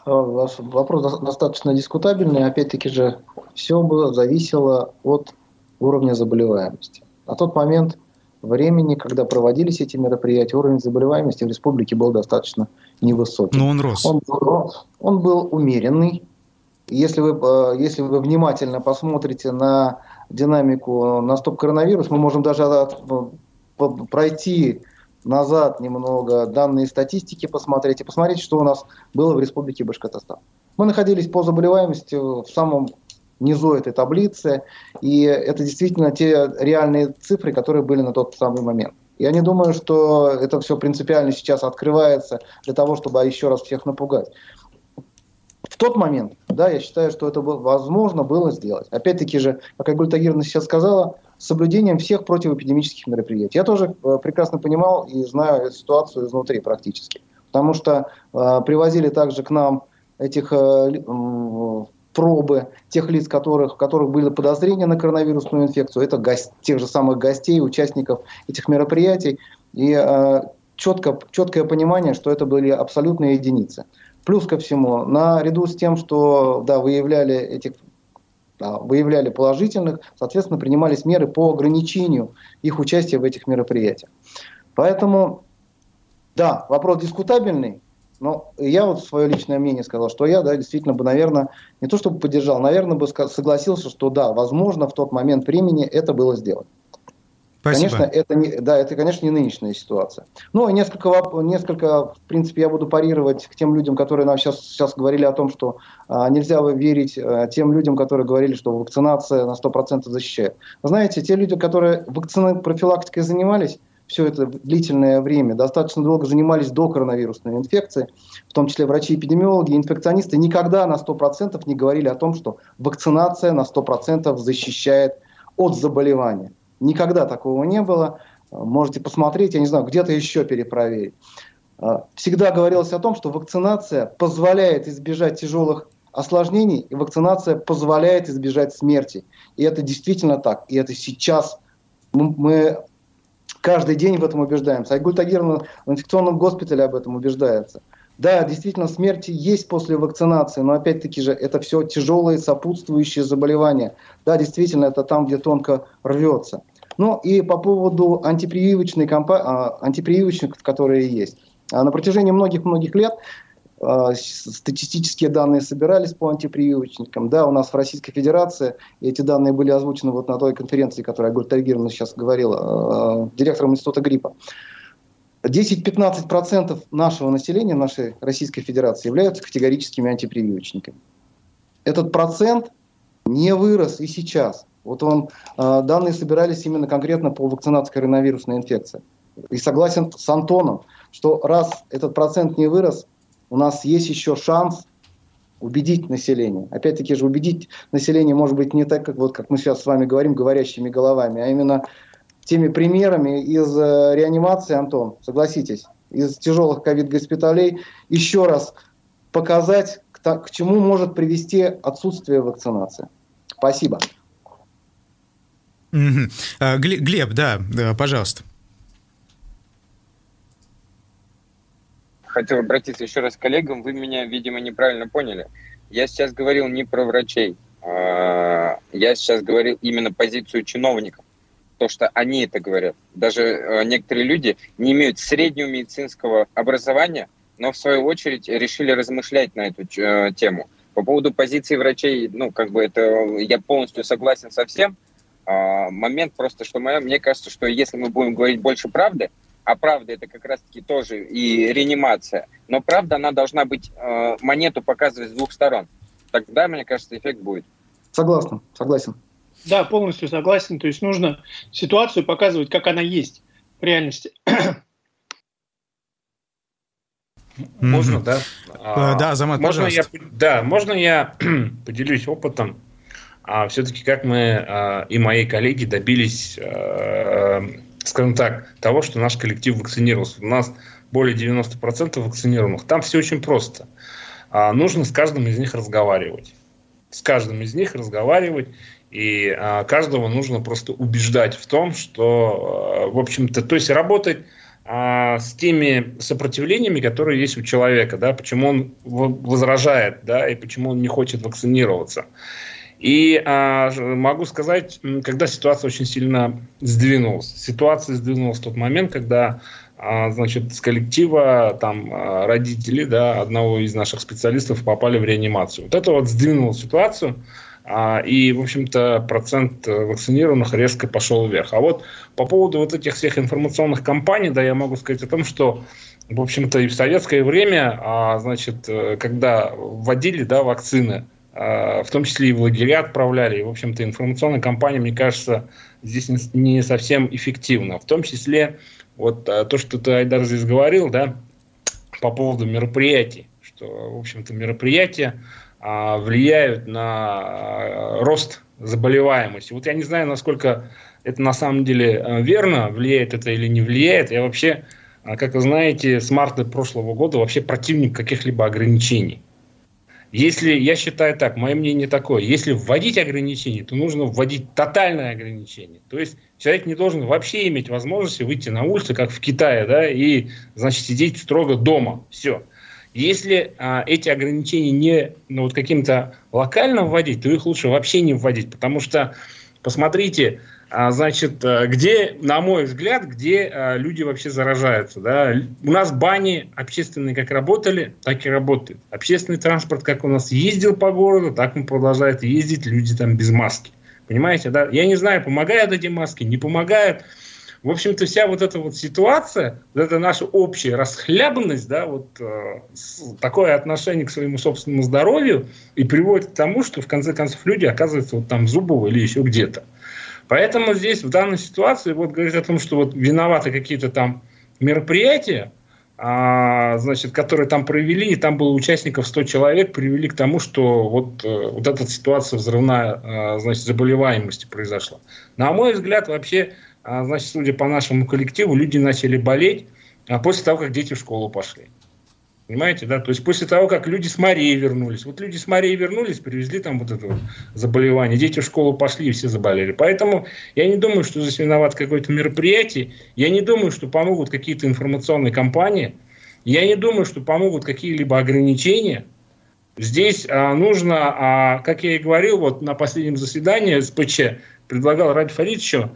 [SPEAKER 5] Вопрос достаточно дискутабельный. Опять-таки же, все было зависело от уровня заболеваемости. На тот момент времени, когда проводились эти мероприятия, уровень заболеваемости в республике был достаточно невысокий.
[SPEAKER 1] Но он рос.
[SPEAKER 5] Он, он был умеренный. Если вы, э, если вы внимательно посмотрите на динамику на стоп-коронавирус, мы можем даже от, пройти назад немного данные статистики посмотреть и посмотреть, что у нас было в республике Башкортостан. Мы находились по заболеваемости в самом низу этой таблицы, и это действительно те реальные цифры, которые были на тот самый момент. Я не думаю, что это все принципиально сейчас открывается для того, чтобы еще раз всех напугать. В тот момент, да, я считаю, что это было, возможно было сделать. Опять-таки же, как Айгуль Тагировна сейчас сказала, с соблюдением всех противоэпидемических мероприятий. Я тоже э, прекрасно понимал и знаю ситуацию изнутри практически. Потому что э, привозили также к нам этих э, пробы тех лиц, которых, которых были подозрения на коронавирусную инфекцию, это гость, тех же самых гостей, участников этих мероприятий. И э, четко, четкое понимание, что это были абсолютные единицы. Плюс ко всему, наряду с тем, что да, выявляли этих выявляли положительных, соответственно, принимались меры по ограничению их участия в этих мероприятиях. Поэтому, да, вопрос дискутабельный, но я вот свое личное мнение сказал, что я, да, действительно бы, наверное, не то чтобы поддержал, наверное, бы согласился, что да, возможно, в тот момент времени это было сделать. Спасибо. Конечно, это не, да, это, конечно, не нынешняя ситуация. Ну, и несколько, несколько, в принципе, я буду парировать к тем людям, которые нам сейчас, сейчас говорили о том, что а, нельзя верить а, тем людям, которые говорили, что вакцинация на 100% защищает. знаете, те люди, которые вакциной профилактикой занимались, все это длительное время, достаточно долго занимались до коронавирусной инфекции, в том числе врачи-эпидемиологи, инфекционисты, никогда на 100% не говорили о том, что вакцинация на 100% защищает от заболевания. Никогда такого не было. Можете посмотреть, я не знаю, где-то еще перепроверить. А, всегда говорилось о том, что вакцинация позволяет избежать тяжелых осложнений, и вакцинация позволяет избежать смерти. И это действительно так. И это сейчас мы каждый день в этом убеждаемся. Айгуль Тагировна в инфекционном госпитале об этом убеждается. Да, действительно, смерти есть после вакцинации, но опять-таки же это все тяжелые сопутствующие заболевания. Да, действительно, это там, где тонко рвется. Ну и по поводу антипрививочной кампании, а, антипрививочных, которые есть. А на протяжении многих-многих лет статистические данные собирались по антипрививочникам. Да, у нас в Российской Федерации эти данные были озвучены вот на той конференции, которую Агуль Тальгировна сейчас говорила, директором Института гриппа. 10-15% нашего населения, нашей Российской Федерации, являются категорическими антипрививочниками. Этот процент не вырос и сейчас. Вот он, а, данные собирались именно конкретно по вакцинации коронавирусной инфекции. И согласен с Антоном, что раз этот процент не вырос, у нас есть еще шанс убедить население. Опять-таки же убедить население может быть не так, как, вот, как мы сейчас с вами говорим, говорящими головами, а именно теми примерами из э, реанимации, Антон, согласитесь, из тяжелых ковид-госпиталей, еще раз показать, к, к чему может привести отсутствие вакцинации. Спасибо.
[SPEAKER 1] Угу. Глеб, да, пожалуйста.
[SPEAKER 3] Хотел обратиться еще раз к коллегам. Вы меня, видимо, неправильно поняли. Я сейчас говорил не про врачей. А, я сейчас говорил именно позицию чиновников. То, что они это говорят. Даже э, некоторые люди не имеют среднего медицинского образования, но в свою очередь решили размышлять на эту э, тему. По поводу позиции врачей, ну, как бы это я полностью согласен со всем. А, момент просто, что моя, мне кажется, что если мы будем говорить больше правды, а правда это как раз-таки тоже и реанимация, но правда, она должна быть, э, монету показывать с двух сторон. Тогда, мне кажется, эффект будет.
[SPEAKER 5] Согласен, согласен.
[SPEAKER 2] Да, полностью согласен. То есть нужно ситуацию показывать, как она есть в реальности.
[SPEAKER 4] Можно, да?
[SPEAKER 1] А, да, Замат,
[SPEAKER 4] можно я, Да, можно я поделюсь опытом а все-таки как мы а, и мои коллеги добились, а, скажем так, того, что наш коллектив вакцинировался. У нас более 90% вакцинированных. Там все очень просто. А, нужно с каждым из них разговаривать. С каждым из них разговаривать. И каждого нужно просто убеждать в том, что, в общем-то, то есть работать с теми сопротивлениями, которые есть у человека, да, почему он возражает, да, и почему он не хочет вакцинироваться. И а, могу сказать, когда ситуация очень сильно сдвинулась. Ситуация сдвинулась в тот момент, когда а, значит, с коллектива там а, родители да, одного из наших специалистов попали в реанимацию. Вот это вот сдвинуло ситуацию. А, и, в общем-то, процент вакцинированных резко пошел вверх. А вот по поводу вот этих всех информационных кампаний, да, я могу сказать о том, что, в общем-то, и в советское время, а, значит, э, когда вводили, да, вакцины, в том числе и в лагеря отправляли. И, в общем-то, информационная кампания, мне кажется, здесь не совсем эффективна. В том числе вот а, то, что ты, Айдар, здесь говорил, да, по поводу мероприятий, что, в общем-то, мероприятия а, влияют на рост заболеваемости. Вот я не знаю, насколько это на самом деле верно, влияет это или не влияет. Я вообще, как вы знаете, с марта прошлого года вообще противник каких-либо ограничений. Если, я считаю так, мое мнение такое, если вводить ограничения, то нужно вводить тотальное ограничение. То есть человек не должен вообще иметь возможности выйти на улицу, как в Китае, да, и, значит, сидеть строго дома. Все. Если а, эти ограничения не ну, вот каким-то локально вводить, то их лучше вообще не вводить, потому что, посмотрите, значит, э, где, на мой взгляд, где а, люди вообще заражаются. Да? У нас бани общественные как работали, так и работают. Общественный транспорт как у нас ездил по городу, так он продолжает ездить, люди там без маски. Понимаете, да? Я не знаю, помогают эти маски, не помогают. В общем-то, вся вот эта вот ситуация, вот это наша общая расхлябанность, да, вот э, такое отношение к своему собственному здоровью и приводит к тому, что в конце концов люди оказываются вот там Зубово или еще где-то. Поэтому здесь в данной ситуации вот говорить о том, что вот виноваты какие-то там мероприятия, а, значит, которые там провели, и там было участников 100 человек, привели к тому, что вот, э, вот эта ситуация взрывная, а, значит, заболеваемости произошла. На мой взгляд, вообще, а, значит, судя по нашему коллективу, люди начали болеть а после того, как дети в школу пошли. Понимаете, да? То есть после того, как люди с Марией вернулись. Вот люди с Марией вернулись, привезли там вот это вот заболевание. Дети в школу пошли и все заболели. Поэтому я не думаю, что здесь виноват какое-то мероприятие. Я не думаю, что помогут какие-то информационные кампании. Я не думаю, что помогут какие-либо ограничения. Здесь а, нужно, а, как я и говорил, вот на последнем заседании СПЧ предлагал Ради Фаридовичу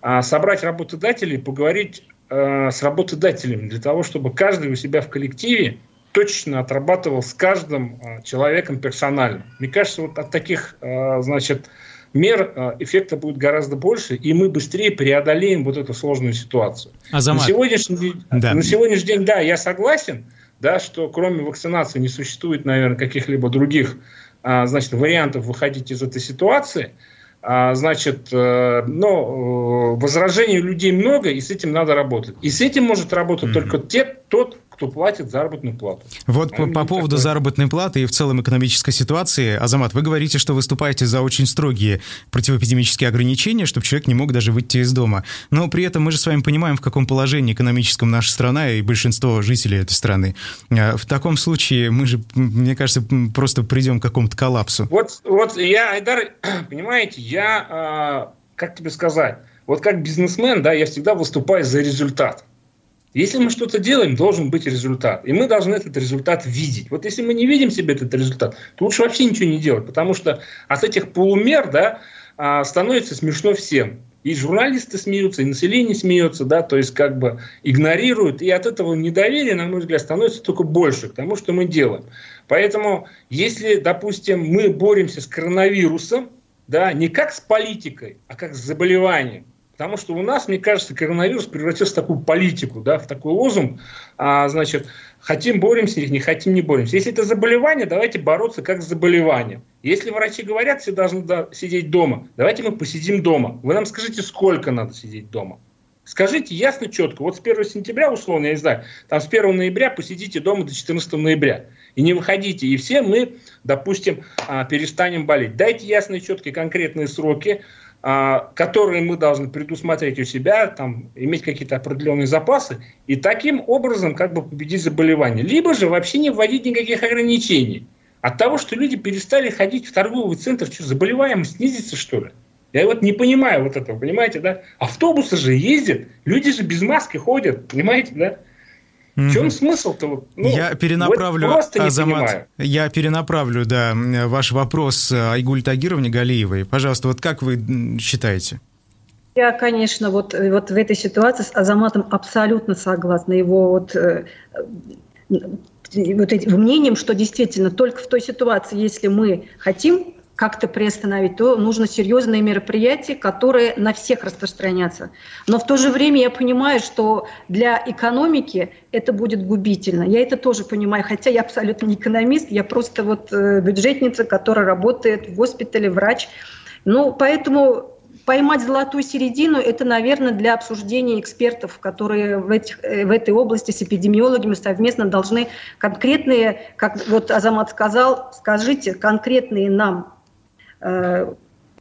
[SPEAKER 4] а, собрать работодателей, поговорить а, с работодателями для того, чтобы каждый у себя в коллективе точно отрабатывал с каждым а, человеком персонально. Мне кажется, вот от таких, а, значит, мер а, эффекта будет гораздо больше, и мы быстрее преодолеем вот эту сложную ситуацию.
[SPEAKER 1] Азамат.
[SPEAKER 4] На сегодняшний, да. на сегодняшний день, да, я согласен, да, что кроме вакцинации не существует, наверное, каких-либо других значит, вариантов выходить из этой ситуации. Значит, э, но э, возражений людей много, и с этим надо работать. И с этим может работать mm-hmm. только те, тот, кто платит заработную плату.
[SPEAKER 1] Вот по, по поводу такое. заработной платы и в целом экономической ситуации, Азамат, вы говорите, что выступаете за очень строгие противоэпидемические ограничения, чтобы человек не мог даже выйти из дома. Но при этом мы же с вами понимаем, в каком положении экономическом наша страна и большинство жителей этой страны. А, в таком случае мы же, мне кажется, просто придем к какому-то коллапсу.
[SPEAKER 4] Вот, вот я, Айдар, понимаете, я, а, как тебе сказать, вот как бизнесмен, да, я всегда выступаю за результат. Если мы что-то делаем, должен быть результат. И мы должны этот результат видеть. Вот если мы не видим себе этот результат, то лучше вообще ничего не делать. Потому что от этих полумер да, а, становится смешно всем. И журналисты смеются, и население смеется, да, то есть как бы игнорируют. И от этого недоверия, на мой взгляд, становится только больше к тому, что мы делаем. Поэтому, если, допустим, мы боремся с коронавирусом, да, не как с политикой, а как с заболеванием, Потому что у нас, мне кажется, коронавирус превратился в такую политику, да, в такой лозунг, а, значит, хотим боремся не хотим не боремся. Если это заболевание, давайте бороться как с заболеванием. Если врачи говорят, все должны да, сидеть дома, давайте мы посидим дома. Вы нам скажите, сколько надо сидеть дома. Скажите ясно, четко. Вот с 1 сентября, условно, я не знаю, там с 1 ноября посидите дома до 14 ноября. И не выходите. И все мы, допустим, а, перестанем болеть. Дайте ясные, четкие, конкретные сроки. А, которые мы должны предусмотреть у себя, там, иметь какие-то определенные запасы, и таким образом как бы победить заболевание. Либо же вообще не вводить никаких ограничений. От того, что люди перестали ходить в торговый центр, что, заболеваемость снизится, что ли? Я вот не понимаю вот этого, понимаете, да? Автобусы же ездят, люди же без маски ходят, понимаете, да? В чем смысл-то?
[SPEAKER 1] Ну, я перенаправлю, вот Азамат, я перенаправлю, да, ваш вопрос э, Айгуль Тагировне Галиевой. Пожалуйста, вот как вы считаете?
[SPEAKER 6] Я, конечно, вот, вот в этой ситуации с Азаматом абсолютно согласна. Его вот, э, вот этим мнением, что действительно только в той ситуации, если мы хотим как-то приостановить, то нужно серьезные мероприятия, которые на всех распространятся. Но в то же время я понимаю, что для экономики это будет губительно. Я это тоже понимаю, хотя я абсолютно не экономист, я просто вот э, бюджетница, которая работает в госпитале, врач. Ну, поэтому поймать золотую середину – это, наверное, для обсуждения экспертов, которые в, этих, э, в этой области с эпидемиологами совместно должны конкретные, как вот Азамат сказал, скажите конкретные нам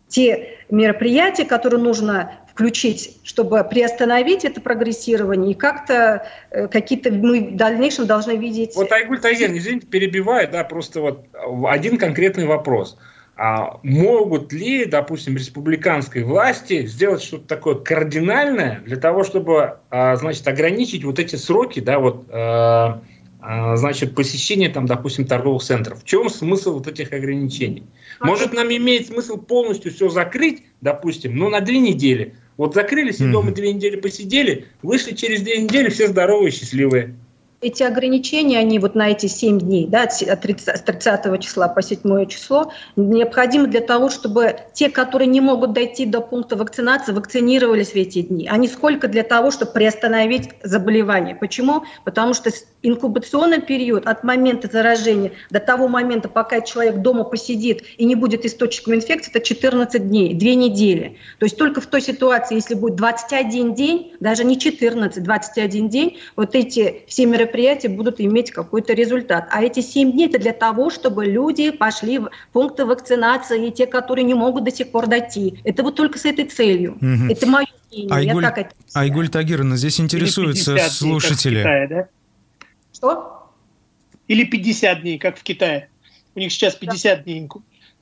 [SPEAKER 6] те мероприятия, которые нужно включить, чтобы приостановить это прогрессирование и как-то э, какие-то мы в дальнейшем должны видеть...
[SPEAKER 4] Вот Айгуль Тагер, извините, перебиваю, да, просто вот один конкретный вопрос. А могут ли, допустим, республиканской власти сделать что-то такое кардинальное для того, чтобы, а, значит, ограничить вот эти сроки, да, вот, а, значит, посещения там, допустим, торговых центров? В чем смысл вот этих ограничений? Может, нам имеет смысл полностью все закрыть, допустим, но на две недели, вот закрылись и дома две недели посидели, вышли через две недели, все здоровые, счастливые.
[SPEAKER 6] Эти ограничения, они вот на эти 7 дней, да, от 30, с 30 числа по 7 число, необходимы для того, чтобы те, которые не могут дойти до пункта вакцинации, вакцинировались в эти дни, а не сколько для того, чтобы приостановить заболевание. Почему? Потому что инкубационный период от момента заражения до того момента, пока человек дома посидит и не будет источником инфекции, это 14 дней, 2 недели. То есть только в той ситуации, если будет 21 день, даже не 14, 21 день, вот эти все мероприятия будут иметь какой-то результат. А эти 7 дней это для того, чтобы люди пошли в пункты вакцинации, и те, которые не могут до сих пор дойти. Это вот только с этой целью. Угу. Это мое
[SPEAKER 1] мнение. Айгуль, Айгуль Тагировна, здесь интересуются слушатели. Китае, да?
[SPEAKER 2] Что? Или 50 дней, как в Китае. У них сейчас 50 дней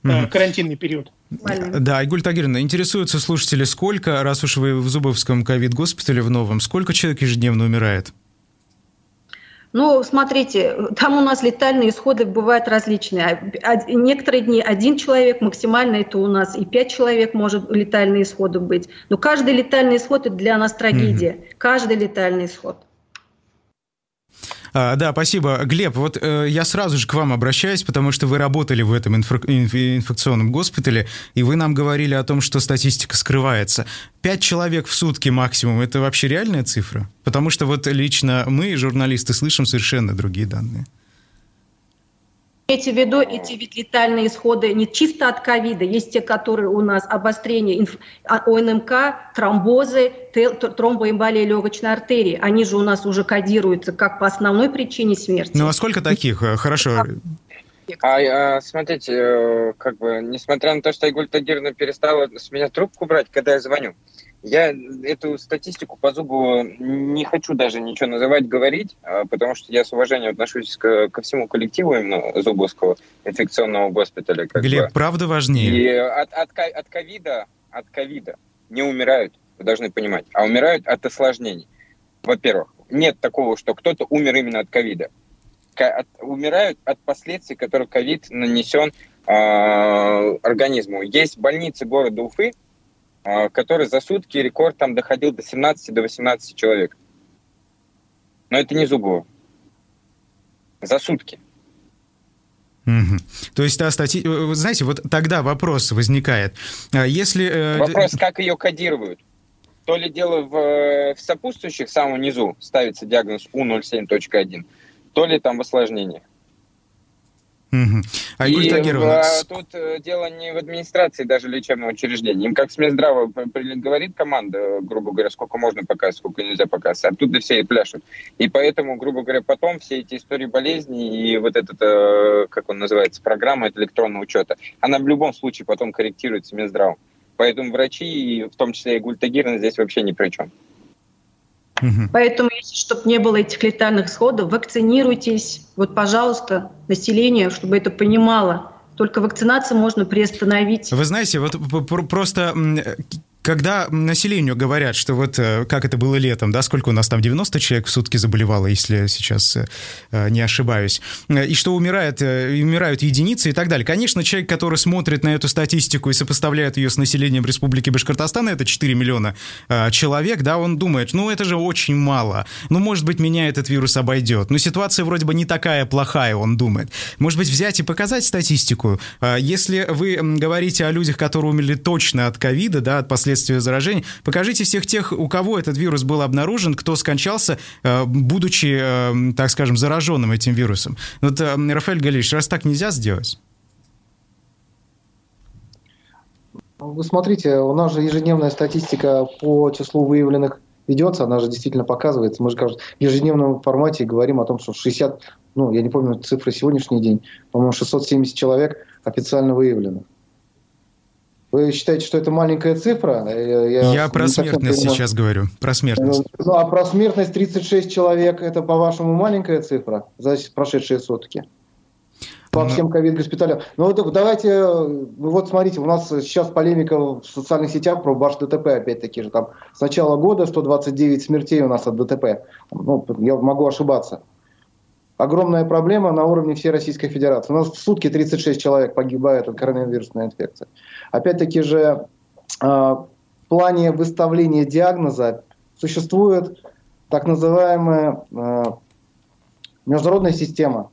[SPEAKER 2] mm карантинный период.
[SPEAKER 1] Да, Айгуль Тагировна, интересуются слушатели, сколько, раз уж вы в Зубовском ковид-госпитале в новом, сколько человек ежедневно умирает?
[SPEAKER 6] Ну, смотрите, там у нас летальные исходы бывают различные. Некоторые дни один человек, максимально это у нас и пять человек может летальные исходы быть. Но каждый летальный исход – это для нас трагедия. Угу. Каждый летальный исход.
[SPEAKER 1] А, да, спасибо. Глеб, вот э, я сразу же к вам обращаюсь, потому что вы работали в этом инфекционном госпитале, и вы нам говорили о том, что статистика скрывается. Пять человек в сутки максимум – это вообще реальная цифра? Потому что вот лично мы, журналисты, слышим совершенно другие данные.
[SPEAKER 6] Имейте в виду, эти ведь летальные исходы не чисто от ковида, есть те, которые у нас обострение инф... А, ОНМК, тромбозы, тромбоэмболия легочной артерии. Они же у нас уже кодируются как по основной причине смерти.
[SPEAKER 1] Ну а сколько таких? Э, хорошо.
[SPEAKER 3] А, а, смотрите, э, как бы, несмотря на то, что Айгуль Тагировна перестала с меня трубку брать, когда я звоню, я эту статистику по зубу не хочу даже ничего называть, говорить, а, потому что я с уважением отношусь ко, ко всему коллективу именно Зубовского инфекционного госпиталя.
[SPEAKER 1] Глеб, бы. правда важнее?
[SPEAKER 3] И от, от, от ковида, от ковида не умирают, вы должны понимать, а умирают от осложнений. Во-первых, нет такого, что кто-то умер именно от ковида. От, умирают от последствий, которые ковид нанесен э, организму. Есть больницы города Уфы, а, который за сутки рекорд там доходил до 17 до 18 человек. Но это не Зубова. За сутки.
[SPEAKER 1] Угу. То есть та статья... Вы знаете, вот тогда вопрос возникает. А если...
[SPEAKER 3] Э, вопрос, как ее кодируют. То ли дело в, в сопутствующих, в самом низу ставится диагноз У07.1, то ли там в осложнениях.
[SPEAKER 1] Угу.
[SPEAKER 3] А и в, тут э, дело не в администрации даже лечебного учреждения. Им как с Минздрава говорит команда, грубо говоря, сколько можно показывать, сколько нельзя показывать. Оттуда все и пляшут. И поэтому, грубо говоря, потом все эти истории болезней и вот эта, э, как он называется, программа электронного учета, она в любом случае потом корректируется Минздравом. Поэтому врачи, в том числе и Гультагирна, здесь вообще ни при чем.
[SPEAKER 6] Угу. Поэтому, если чтобы не было этих летальных сходов, вакцинируйтесь. Вот, пожалуйста, население, чтобы это понимало. Только вакцинацию можно приостановить.
[SPEAKER 1] Вы знаете, вот просто когда населению говорят, что вот э, как это было летом, да, сколько у нас там 90 человек в сутки заболевало, если сейчас э, не ошибаюсь, и что умирает, э, умирают единицы и так далее. Конечно, человек, который смотрит на эту статистику и сопоставляет ее с населением Республики Башкортостан, это 4 миллиона человек, да, он думает, ну это же очень мало, ну может быть меня этот вирус обойдет, но ситуация вроде бы не такая плохая, он думает. Может быть взять и показать статистику? Если вы говорите о людях, которые умерли точно от ковида, да, от последствий последствия заражения. Покажите всех тех, у кого этот вирус был обнаружен, кто скончался, э, будучи, э, так скажем, зараженным этим вирусом. Вот, э, Рафаэль Галич, раз так нельзя сделать?
[SPEAKER 5] Вы смотрите, у нас же ежедневная статистика по числу выявленных ведется, она же действительно показывается. Мы же кажется, в ежедневном формате говорим о том, что 60, ну, я не помню цифры сегодняшний день, по-моему, 670 человек официально выявлено. Вы считаете, что это маленькая цифра?
[SPEAKER 1] Я, я про смертность сейчас говорю. Про смертность.
[SPEAKER 5] Ну, а про смертность 36 человек, это, по-вашему, маленькая цифра за прошедшие сутки? По Но... Ну. всем ковид-госпиталям. Ну, давайте, ну, вот смотрите, у нас сейчас полемика в социальных сетях про баш ДТП, опять-таки же, там, с начала года 129 смертей у нас от ДТП. Ну, я могу ошибаться огромная проблема на уровне всей Российской Федерации. У нас в сутки 36 человек погибает от коронавирусной инфекции. Опять-таки же, а, в плане выставления диагноза существует так называемая а, международная система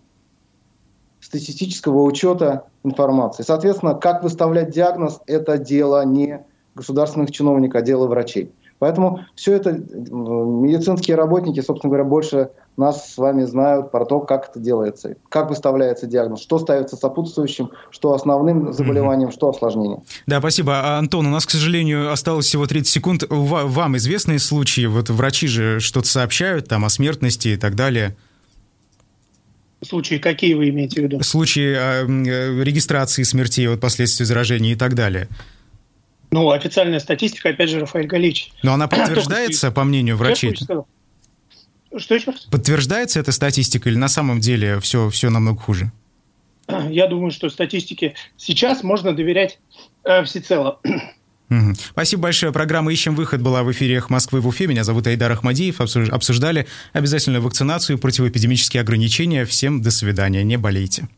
[SPEAKER 5] статистического учета информации. Соответственно, как выставлять диагноз – это дело не государственных чиновников, а дело врачей. Поэтому все это медицинские работники, собственно говоря, больше нас с вами знают про то, как это делается, как выставляется диагноз, что ставится сопутствующим, что основным заболеванием, mm-hmm. что осложнением.
[SPEAKER 1] Да, спасибо. А, Антон, у нас, к сожалению, осталось всего 30 секунд. Вам известные случаи? Вот врачи же что-то сообщают там о смертности и так далее.
[SPEAKER 2] Случаи какие вы имеете в виду?
[SPEAKER 1] Случаи э, регистрации смертей от последствий заражения и так далее.
[SPEAKER 2] Ну, официальная статистика, опять же, Рафаэль Галич.
[SPEAKER 1] Но она подтверждается, по мнению врачей?
[SPEAKER 2] Что еще раз?
[SPEAKER 1] Подтверждается эта статистика или на самом деле все, все намного хуже?
[SPEAKER 2] Я думаю, что статистике сейчас можно доверять э, всецело.
[SPEAKER 1] Спасибо большое. Программа «Ищем выход» была в эфире «Эхо Москвы» в Уфе. Меня зовут Айдар Ахмадиев. Обсуждали обязательную вакцинацию, противоэпидемические ограничения. Всем до свидания. Не болейте.